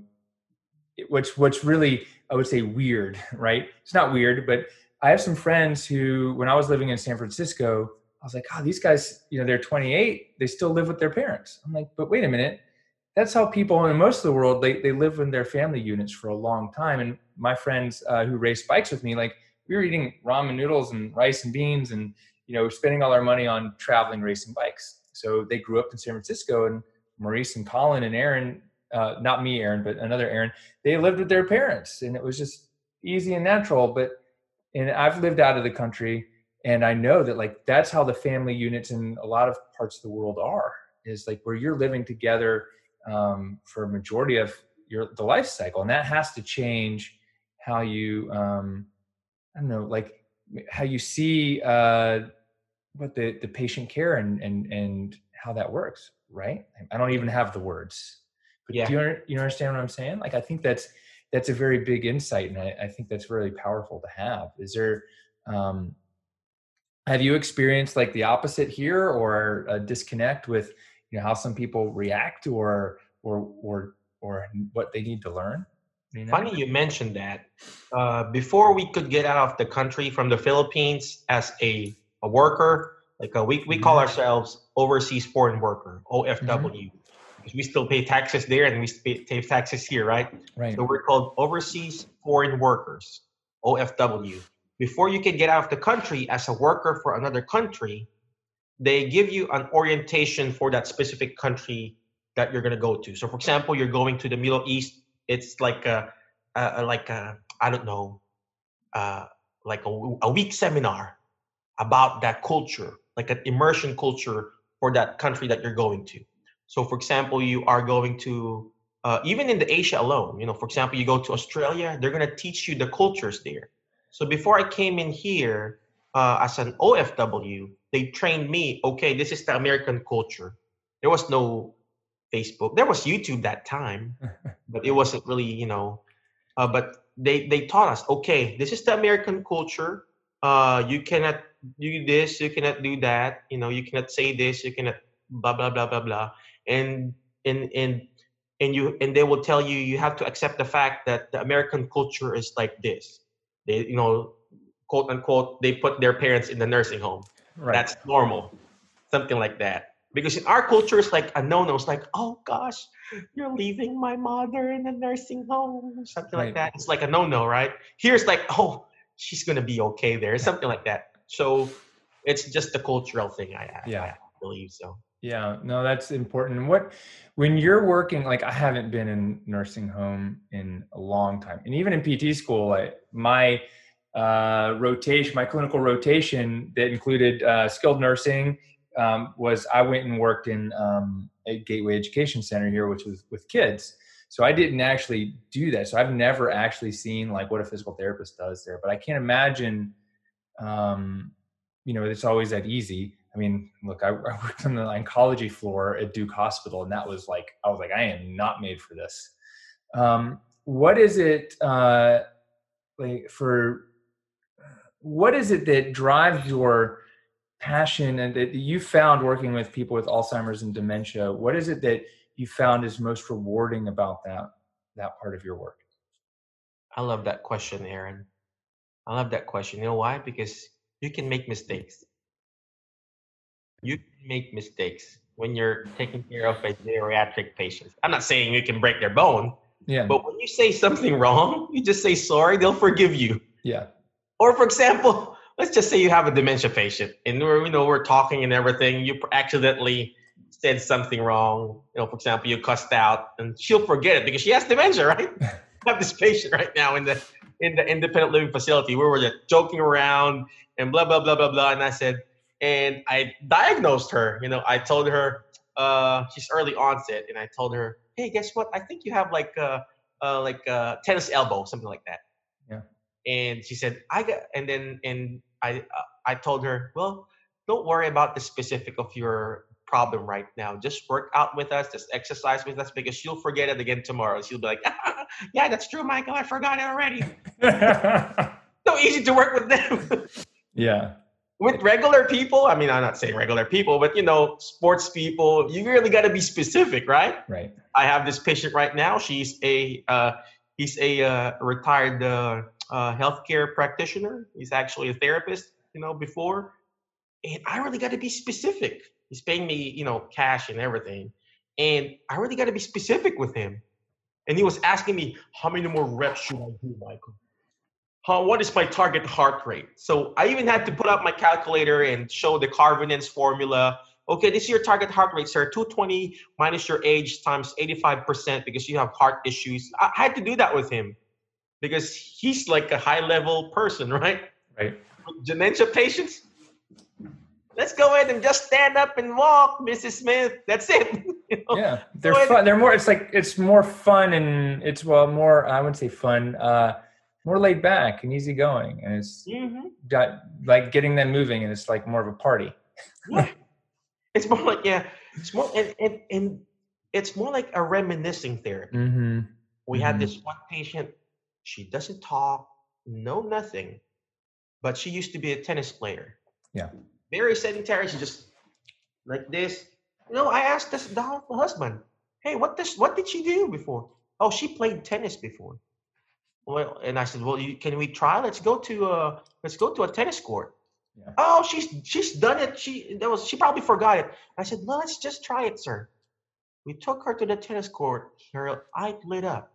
which what's really I would say weird, right? It's not weird, but I have some friends who, when I was living in San Francisco, I was like, oh, these guys, you know, they're 28, they still live with their parents. I'm like, but wait a minute. That's how people in most of the world, they, they live in their family units for a long time. And my friends uh, who race bikes with me, like we were eating ramen noodles and rice and beans and you know spending all our money on traveling racing bikes so they grew up in san francisco and maurice and colin and aaron uh, not me aaron but another aaron they lived with their parents and it was just easy and natural but and i've lived out of the country and i know that like that's how the family units in a lot of parts of the world are is like where you're living together um, for a majority of your the life cycle and that has to change how you um, I don't know, like how you see uh, what the the patient care and and and how that works, right? I don't even have the words, yeah. do you you understand what I'm saying? Like I think that's that's a very big insight, and I, I think that's really powerful to have. Is there um, have you experienced like the opposite here, or a disconnect with you know how some people react, or or or or what they need to learn? You know? Funny you mentioned that. Uh, before we could get out of the country from the Philippines as a, a worker, like a, we, we call mm-hmm. ourselves overseas foreign worker, OFW. Mm-hmm. Because we still pay taxes there and we pay taxes here, right? Right. So we're called overseas foreign workers, OFW. Before you can get out of the country as a worker for another country, they give you an orientation for that specific country that you're going to go to. So, for example, you're going to the Middle East it's like a, a like a I don't know, uh, like a, a week seminar about that culture, like an immersion culture for that country that you're going to. So, for example, you are going to uh, even in the Asia alone. You know, for example, you go to Australia, they're going to teach you the cultures there. So before I came in here uh, as an OFW, they trained me. Okay, this is the American culture. There was no Facebook. There was YouTube that time, but it wasn't really, you know. Uh, but they they taught us. Okay, this is the American culture. Uh, you cannot do this. You cannot do that. You know, you cannot say this. You cannot blah blah blah blah blah. And and and and you and they will tell you you have to accept the fact that the American culture is like this. They you know quote unquote they put their parents in the nursing home. Right. That's normal, something like that. Because in our culture, it's like a no-no. It's like, oh gosh, you're leaving my mother in the nursing home, something right. like that. It's like a no-no, right? Here it's like, oh, she's gonna be okay there, something like that. So it's just the cultural thing. I, yeah. I believe so. Yeah, no, that's important. What when you're working like I haven't been in nursing home in a long time. And even in PT school, I, my uh, rotation, my clinical rotation that included uh, skilled nursing um, was I went and worked in um, a Gateway Education Center here, which was with kids. So I didn't actually do that. So I've never actually seen like what a physical therapist does there. But I can't imagine, um, you know, it's always that easy. I mean, look, I, I, worked on the oncology floor at Duke Hospital, and that was like, I was like, I am not made for this. Um, what is it uh, like for? What is it that drives your passion and that you found working with people with Alzheimer's and dementia? What is it that you found is most rewarding about that that part of your work? I love that question, Aaron. I love that question. You know why? Because you can make mistakes you make mistakes when you're taking care of a geriatric patient. I'm not saying you can break their bone. Yeah. But when you say something wrong, you just say sorry, they'll forgive you. Yeah. Or for example, let's just say you have a dementia patient and we're you know we're talking and everything, you accidentally said something wrong. You know, for example, you cussed out and she'll forget it because she has dementia, right? I have this patient right now in the in the independent living facility where we're just joking around and blah blah blah blah blah. And I said, and I diagnosed her. You know, I told her uh, she's early onset, and I told her, "Hey, guess what? I think you have like a, uh, like a tennis elbow, something like that." Yeah. And she said, "I got," and then and I uh, I told her, "Well, don't worry about the specific of your problem right now. Just work out with us, just exercise with us, because she'll forget it again tomorrow. She'll be like, "Yeah, that's true, Michael. I forgot it already." so easy to work with them. yeah with regular people, I mean, I'm not saying regular people, but you know, sports people, you really got to be specific, right? Right. I have this patient right now. She's a uh, he's a uh, retired uh, uh, healthcare practitioner. He's actually a therapist, you know, before, and I really got to be specific. He's paying me, you know, cash and everything, and I really got to be specific with him. And he was asking me, "How many more reps should I do, Michael?" How, what is my target heart rate? So I even had to put up my calculator and show the Karvonen's formula. Okay, this is your target heart rate, sir. 220 minus your age times 85% because you have heart issues. I had to do that with him because he's like a high level person, right? Right. Dementia patients. Let's go ahead and just stand up and walk, Mrs. Smith. That's it. you know? Yeah, they're fun. They're more. It's like it's more fun and it's well more. I wouldn't say fun. Uh, more laid back and easygoing, and it's mm-hmm. got like getting them moving, and it's like more of a party. yeah. It's more like yeah, it's more and, and, and it's more like a reminiscing therapy. Mm-hmm. We mm-hmm. had this one patient. She doesn't talk, no nothing, but she used to be a tennis player. Yeah, very sedentary. She just like this. You know, I asked this the husband, "Hey, what this? What did she do before? Oh, she played tennis before. Well, and I said, well, you, can we try? Let's go to a uh, let's go to a tennis court. Yeah. Oh, she's she's done it. She that was she probably forgot it. I said, no, let's just try it, sir. We took her to the tennis court. Her eye lit up.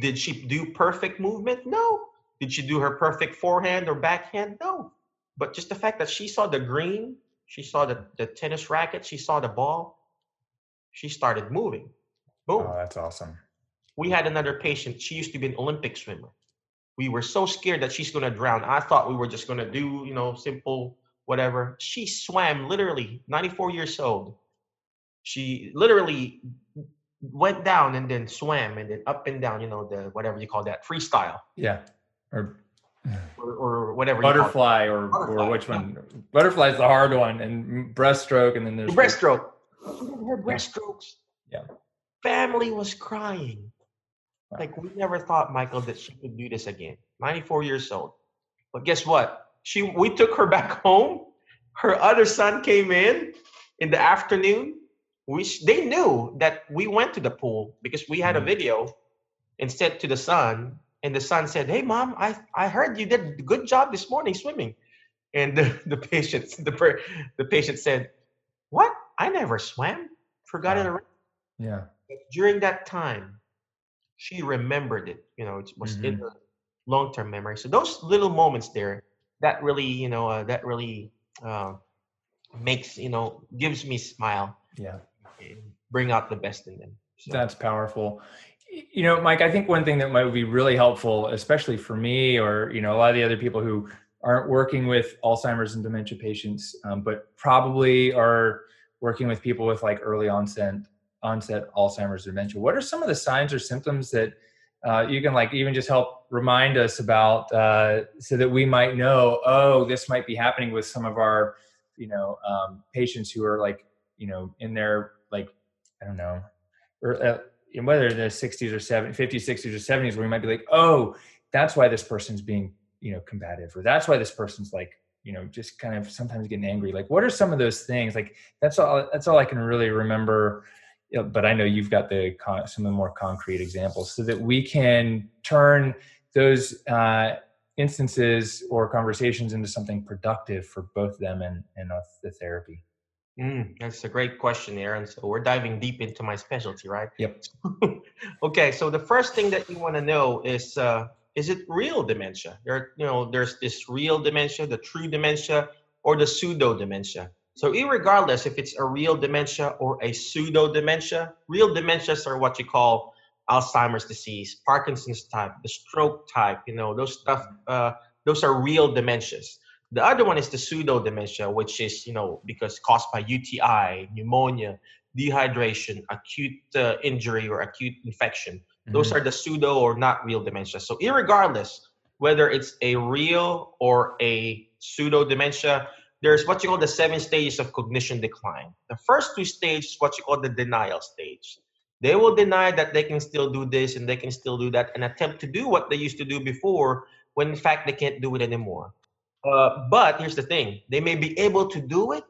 Did she do perfect movement? No. Did she do her perfect forehand or backhand? No. But just the fact that she saw the green, she saw the, the tennis racket, she saw the ball, she started moving. Boom. Oh, that's awesome we had another patient. She used to be an Olympic swimmer. We were so scared that she's going to drown. I thought we were just going to do, you know, simple whatever. She swam literally 94 years old. She literally went down and then swam and then up and down, you know, the whatever you call that freestyle. Yeah. Or or, or whatever. Butterfly or Butterfly, or which one? Butterfly is the hard one, and breaststroke, and then there's breaststroke. Her breaststrokes. Yeah. Family was crying. Like we never thought, Michael, that she could do this again. 94 years old. But guess what? She we took her back home. Her other son came in in the afternoon. We they knew that we went to the pool because we had mm-hmm. a video and said to the son, and the son said, "Hey, mom, I I heard you did a good job this morning swimming." And the, the patient the the patient said, "What? I never swam. Forgot it already." Yeah. During that time, she remembered it. You know, it was mm-hmm. in her long-term memory. So those little moments there, that really, you know, uh, that really uh, makes you know gives me smile. Yeah. Bring out the best in them. So. That's powerful you know mike i think one thing that might be really helpful especially for me or you know a lot of the other people who aren't working with alzheimer's and dementia patients um, but probably are working with people with like early onset onset alzheimer's dementia what are some of the signs or symptoms that uh, you can like even just help remind us about uh, so that we might know oh this might be happening with some of our you know um, patients who are like you know in their like i don't know or uh, whether in the 60s or 70s 50s 60s or 70s where we might be like oh that's why this person's being you know combative or that's why this person's like you know just kind of sometimes getting angry. Like what are some of those things? Like that's all that's all i can really remember but i know you've got the some of the more concrete examples so that we can turn those uh, instances or conversations into something productive for both them and and the therapy Mm, that's a great question, Aaron. So we're diving deep into my specialty, right? Yep. okay, so the first thing that you want to know is uh, is it real dementia? There, you know, there's this real dementia, the true dementia, or the pseudo dementia. So, regardless if it's a real dementia or a pseudo dementia, real dementias are what you call Alzheimer's disease, Parkinson's type, the stroke type. You know, those stuff. Uh, those are real dementias. The other one is the pseudo dementia, which is, you know, because caused by UTI, pneumonia, dehydration, acute uh, injury, or acute infection. Mm-hmm. Those are the pseudo or not real dementia. So, regardless whether it's a real or a pseudo dementia, there's what you call the seven stages of cognition decline. The first two stages, what you call the denial stage. They will deny that they can still do this and they can still do that and attempt to do what they used to do before when in fact they can't do it anymore. Uh, but here's the thing they may be able to do it,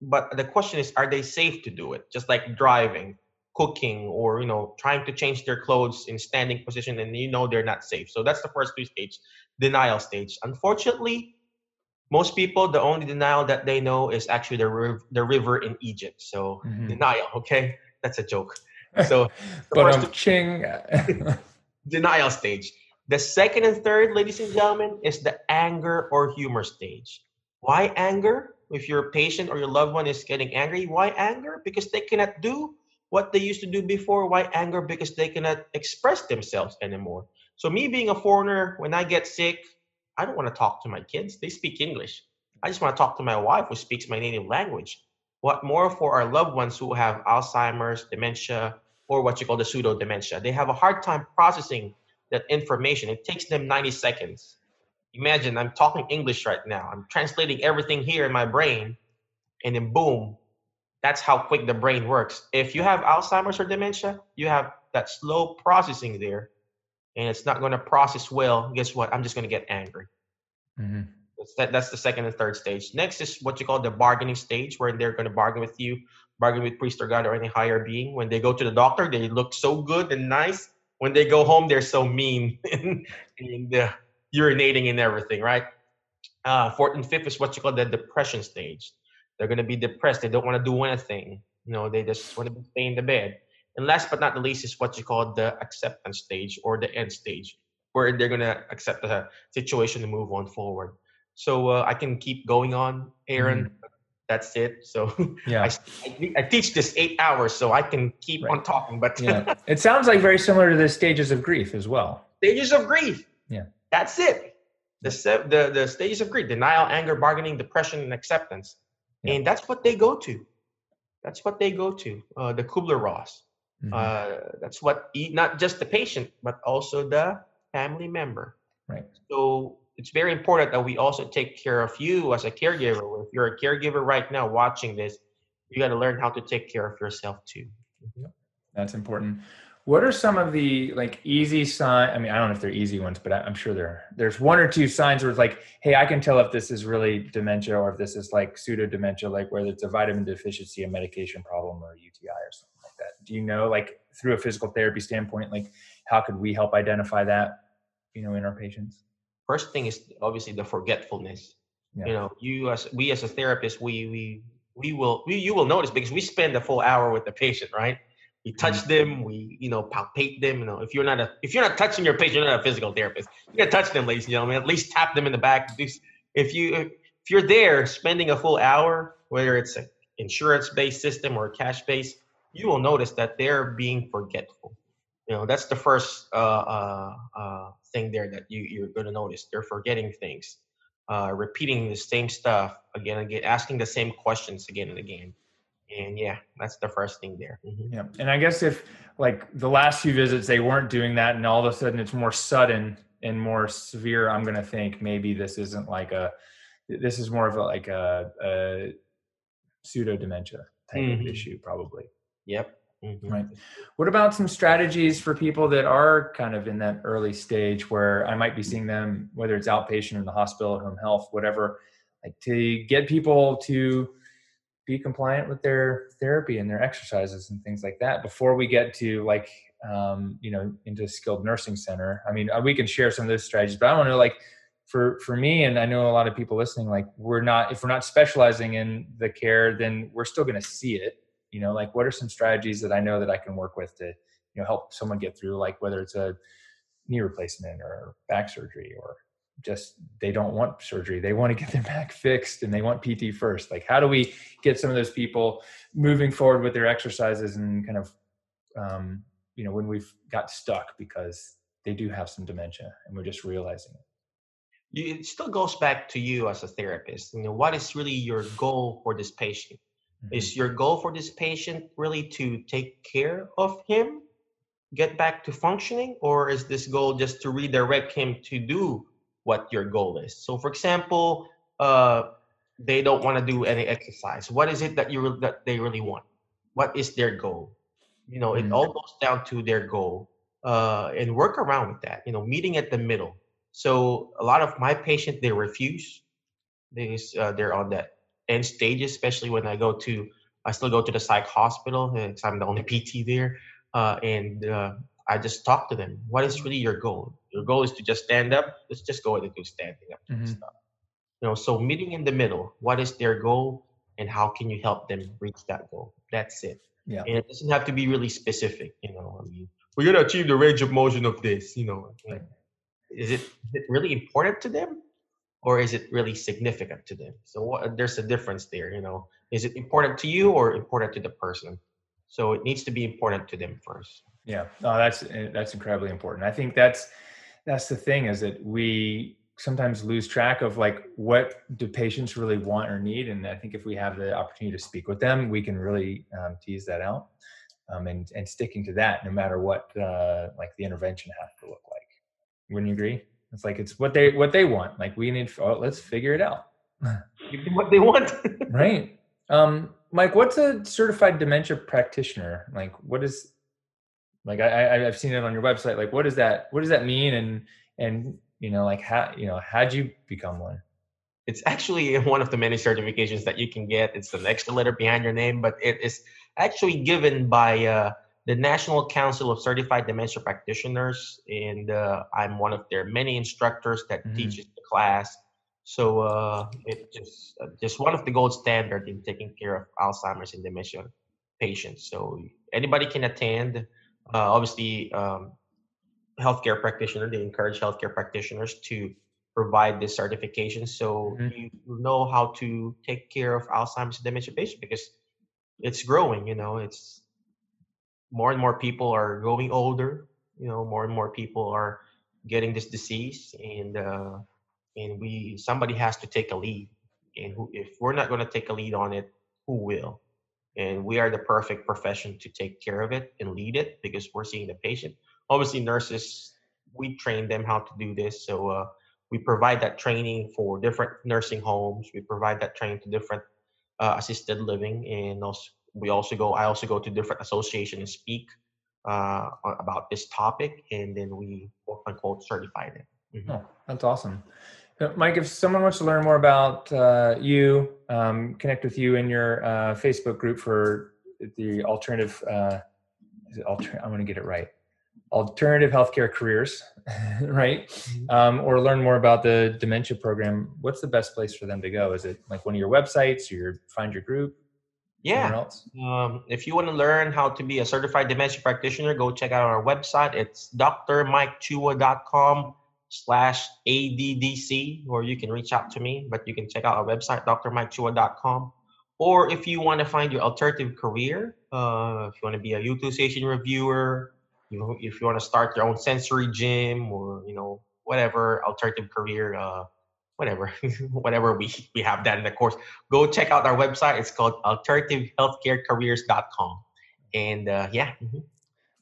but the question is, are they safe to do it? Just like driving, cooking, or you know, trying to change their clothes in standing position, and you know they're not safe. So that's the first two stage, denial stage. Unfortunately, most people the only denial that they know is actually the riv- the river in Egypt. So mm-hmm. denial, okay, that's a joke. So, but um, ching. denial stage. The second and third, ladies and gentlemen, is the anger or humor stage. Why anger? If your patient or your loved one is getting angry, why anger? Because they cannot do what they used to do before. Why anger? Because they cannot express themselves anymore. So, me being a foreigner, when I get sick, I don't want to talk to my kids. They speak English. I just want to talk to my wife who speaks my native language. What more for our loved ones who have Alzheimer's, dementia, or what you call the pseudo dementia? They have a hard time processing that information. It takes them 90 seconds. Imagine I'm talking English right now. I'm translating everything here in my brain, and then boom, that's how quick the brain works. If you have Alzheimer's or dementia, you have that slow processing there, and it's not going to process well. Guess what? I'm just going to get angry. Mm-hmm. That's, that, that's the second and third stage. Next is what you call the bargaining stage, where they're going to bargain with you, bargain with priest or God or any higher being. When they go to the doctor, they look so good and nice when they go home, they're so mean and, and uh, urinating and everything, right? Uh, fourth and fifth is what you call the depression stage. They're going to be depressed. They don't want to do anything. You know, they just want to stay in the bed. And last but not the least is what you call the acceptance stage or the end stage, where they're going to accept the situation and move on forward. So uh, I can keep going on, Aaron. Mm-hmm that's it. So yeah, I, I, teach this eight hours, so I can keep right. on talking. But yeah, it sounds like very similar to the stages of grief as well. Stages of grief. Yeah. That's it. The, the the stages of grief: denial, anger, bargaining, depression, and acceptance. Yeah. And that's what they go to. That's what they go to. Uh, the Kubler Ross. Mhm. Uh, that's what not just the patient, but also the family member. Right. So it's very important that we also take care of you as a caregiver. If you're a caregiver right now watching this, you got to learn how to take care of yourself too. That's important. What are some of the like easy sign? I mean, I don't know if they're easy ones, but I'm sure there there's one or two signs where it's like, hey, I can tell if this is really dementia or if this is like pseudo dementia, like whether it's a vitamin deficiency, a medication problem, or a UTI or something. Do you know, like through a physical therapy standpoint, like how could we help identify that, you know, in our patients? First thing is obviously the forgetfulness. Yeah. You know, you as we as a therapist, we we we will we, you will notice because we spend a full hour with the patient, right? We touch mm-hmm. them, we you know palpate them. You know, if you're not a if you're not touching your patient, you're not a physical therapist. You gotta touch them, ladies and gentlemen. At least tap them in the back. If you if you're there spending a full hour, whether it's an insurance-based system or a cash-based, you will notice that they're being forgetful. You know, that's the first uh, uh, uh, thing there that you you're gonna notice. They're forgetting things, uh, repeating the same stuff again and again, asking the same questions again and again. And yeah, that's the first thing there. Mhm. Yeah. And I guess if like the last few visits they weren't doing that and all of a sudden it's more sudden and more severe, I'm going to think maybe this isn't like a, this is more of a, like a, a pseudo dementia type of Mhm. issue, probably. Yep. Mhm. Right. What about some strategies for people that are kind of in that early stage where I might be seeing them, whether it's outpatient in the hospital, home health, whatever, like to get people to be compliant with their therapy and their exercises and things like that before we get to like, um, you know, into a skilled nursing center. I mean, uh, we can share some of those strategies, but I want to like for, for me, and I know a lot of people listening, like we're not, if we're not specializing in the care, then we're still going to see it you know like what are some strategies that i know that i can work with to you know help someone get through like whether it's a knee replacement or back surgery or just they don't want surgery they want to get their back fixed and they want pt first like how do we get some of those people moving forward with their exercises and kind of um, you know when we've got stuck because they do have some dementia and we're just realizing it it still goes back to you as a therapist. You know, what is really your goal for this patient? Mhm. Is your goal for this patient really to take care of him, get back to functioning, or is this goal just to redirect him to do what your goal is? So, for example, uh, they don't want to do any exercise. What is it that you re- that they really want? What is their goal? You know, it Mhm. all goes down to their goal, uh, and work around with that. You know, meeting at the middle. So, a lot of my patients they refuse. They uh, they're on that end stages, especially when I go to, I still go to the psych hospital because I'm the only PT there, uh, and uh, I just talk to them. What is really your goal? Your goal is to just stand up. Let's just go ahead and do standing up Mhm. stuff. You know, so meeting in the middle. What is their goal, and how can you help them reach that goal? That's it. Yeah. And it doesn't have to be really specific. You know, I mean, we're gonna achieve the range of motion of this. You know, is it is it really important to them? Or is it really significant to them? So what, there's a difference there. You know, is it important to you or important to the person? So it needs to be important to them first. Yeah, no, that's eh, that's incredibly important. I think that's that's the thing is that we sometimes lose track of like what do patients really want or need, and I think if we have the opportunity to speak with them, we can really um, tease that out, um, and and sticking to that no matter what uh, like the intervention has to look like. Wouldn't you agree? It's like it's what they what they want. Like we need. Oh, let's figure it out. Give them what they want. right. Um, Mike, what's a certified dementia practitioner? Like, what is like I, I I've seen it on your website. Like, what does that what does that mean? And and you know, like how you know how'd you become one? it's actually one of the many certifications that you can get. It's an extra letter behind your name, but it is actually given by uh, the National Council of Certified Dementia Practitioners, and uh, I'm one of their many instructors that Mhm. teaches the class. So uh, it just uh, just one of the gold standard in taking care of Alzheimer's and dementia patients. So anybody can attend. Uh, obviously, um, healthcare practitioner they encourage healthcare practitioners to provide this certification so Mhm. you know how to take care of Alzheimer's and dementia patients because it's growing. You know, it's more and more people are growing older. You know, more and more people are getting this disease, and uh, and we somebody has to take a lead. And who, if we're not going to take a lead on it, who will? And we are the perfect profession to take care of it and lead it because we're seeing the patient. Obviously, nurses, we train them how to do this. So uh, we provide that training for different nursing homes. We provide that training to different uh, assisted living, and also we also go. I also go to different associations and speak uh, about this topic, and then we quote unquote certify them. Mm-hmm. Oh, that's awesome. Uh, Mike, if someone wants to learn more about uh, you, um, connect with you in your uh, Facebook group for the alternative, uh, alter- I'm going to get it right, alternative healthcare careers, right? Mm-hmm. Um, or learn more about the dementia program. What's the best place for them to go? Is it like one of your websites or your find your group? Yeah. Um, if you want to learn how to be a certified dementia practitioner, go check out our website. It's drmikechua.com slash ADDC, or you can reach out to me, but you can check out our website, drmikechua.com. Or if you want to find your alternative career, uh, if you want to be a utilization reviewer, you know, if you want to start your own sensory gym or, you know, whatever alternative career, uh, whatever, whatever we, we have that in the course, go check out our website. It's called alternativehealthcarecareers.com. And uh, yeah. Mm-hmm.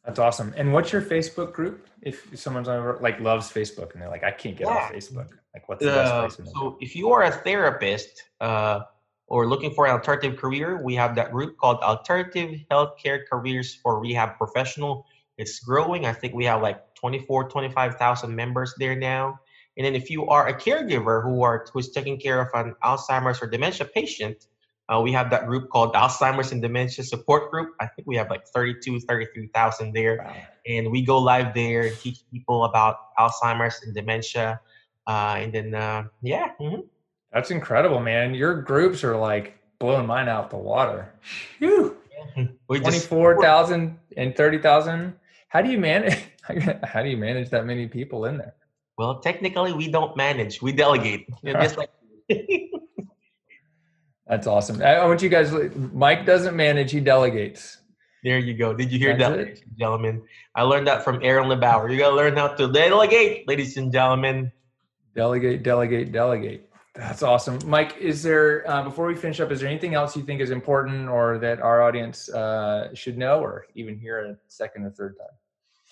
That's awesome. And what's your Facebook group? If someone's on, like loves Facebook and they're like, I can't get yeah. off Facebook. Like, what's the uh, best place? So, if you are a therapist uh, or looking for an alternative career, we have that group called Alternative Healthcare Careers for Rehab Professional. It's growing. I think we have like 24, 25,000 members there now. And then if you are a caregiver who are who's taking care of an Alzheimer's or dementia patient, uh, we have that group called Alzheimer's and Dementia Support Group. I think we have like 32, 33,000 there. Wow. And we go live there and teach people about Alzheimer's and dementia. Uh, and then, uh, yeah. Mm-hmm. That's incredible, man. Your groups are like blowing mine out the water. Whew. 24,000 and 30,000. How do you manage? How do you manage that many people in there? Well, technically, we don't manage. We delegate. You know, just like That's awesome. I want you guys. Mike doesn't manage; he delegates. There you go. Did you hear That's that, it? ladies and gentlemen? I learned that from Aaron LeBauer. You got to learn how to delegate, ladies and gentlemen. Delegate, delegate, delegate. That's awesome, Mike. Is there uh, before we finish up? Is there anything else you think is important, or that our audience uh, should know, or even hear a second or third time?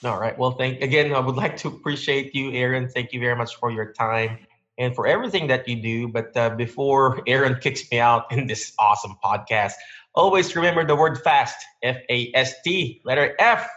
All right. Well, thank again. I would like to appreciate you, Aaron. Thank you very much for your time and for everything that you do. But uh, before Aaron kicks me out in this awesome podcast, always remember the word fast F A S T, letter F.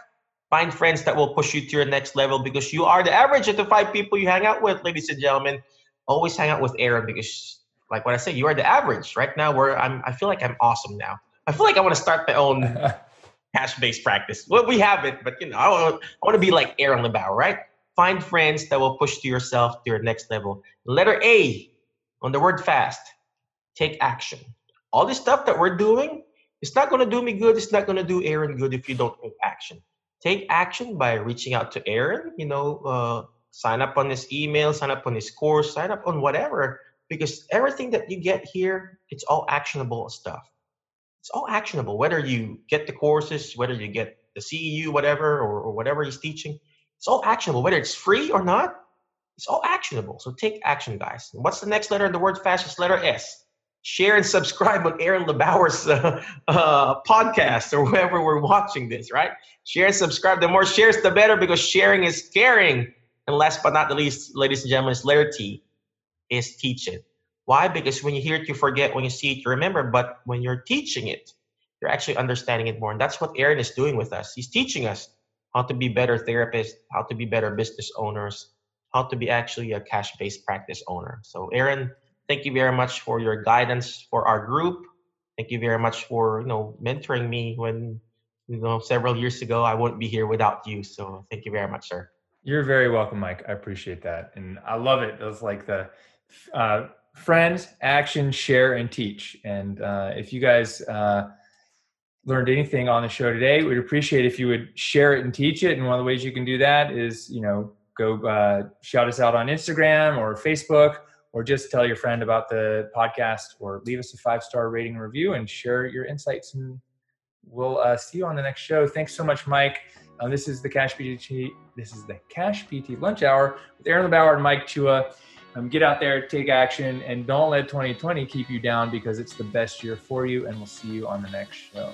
Find friends that will push you to your next level because you are the average of the five people you hang out with, ladies and gentlemen. Always hang out with Aaron because, like what I say, you are the average. Right now, where I'm, I feel like I'm awesome now. I feel like I want to start my own cash-based practice. Well, we have it, but you know, I want, I want to be like Aaron LeBauer, right? Find friends that will push to yourself to your next level. Letter A on the word fast, take action. All this stuff that we're doing, it's not going to do me good. It's not going to do Aaron good if you don't take action. Take action by reaching out to Aaron, you know, uh, sign up on his email, sign up on his course, sign up on whatever, because everything that you get here, it's all actionable stuff. It's all actionable, whether you get the courses, whether you get the CEU, whatever, or, or whatever he's teaching it's all actionable, whether it's free or not. It's all actionable. So take action, guys. And what's the next letter in the word fast? It's letter S. Share and subscribe on Aaron LeBauer's uh, uh, podcast or wherever we're watching this, right? Share and subscribe. The more shares, the better because sharing is caring. And last but not the least, ladies and gentlemen, is letter T is teach it. Why? Because when you hear it, you forget. When you see it, you remember. But when you're teaching it, you're actually understanding it more. And that's what Aaron is doing with us. He's teaching us how to be better therapists, how to be better business owners, how to be actually a cash-based practice owner. So Aaron, thank you very much for your guidance for our group. Thank you very much for, you know, mentoring me when, you know, several years ago I wouldn't be here without you. So thank you very much, sir. You're very welcome, Mike. I appreciate that. And I love it. It was like the uh, friends, action, share, and teach. And uh, if you guys uh, learned anything on the show today, we'd appreciate if you would share it and teach it. And one of the ways you can do that is, you know, go uh, shout us out on Instagram or Facebook, or just tell your friend about the podcast, or leave us a five star rating review and share your insights. And we'll uh, see you on the next show. Thanks so much, Mike. Uh, this is the Cash PT. This is the Cash PT Lunch Hour with Aaron LeBauer and Mike Chua. Um, get out there, take action, and don't let 2020 keep you down because it's the best year for you. And we'll see you on the next show.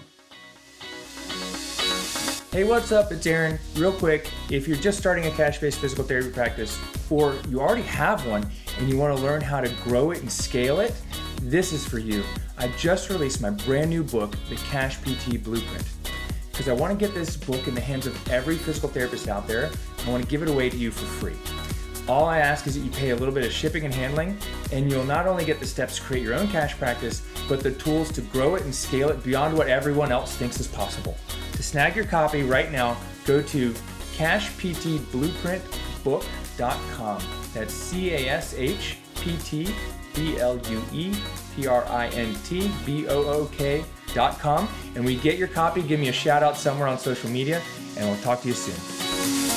Hey, what's up? It's Aaron. Real quick, if you're just starting a cash based physical therapy practice, or you already have one and you want to learn how to grow it and scale it, this is for you. I just released my brand new book, The Cash PT Blueprint, because I want to get this book in the hands of every physical therapist out there. I want to give it away to you for free. All I ask is that you pay a little bit of shipping and handling, and you'll not only get the steps to create your own cash practice, but the tools to grow it and scale it beyond what everyone else thinks is possible. To snag your copy right now, go to cashptblueprintbook.com. That's C A S H P T B L U E P R I N T B O O K.com. And we get your copy, give me a shout out somewhere on social media, and we'll talk to you soon.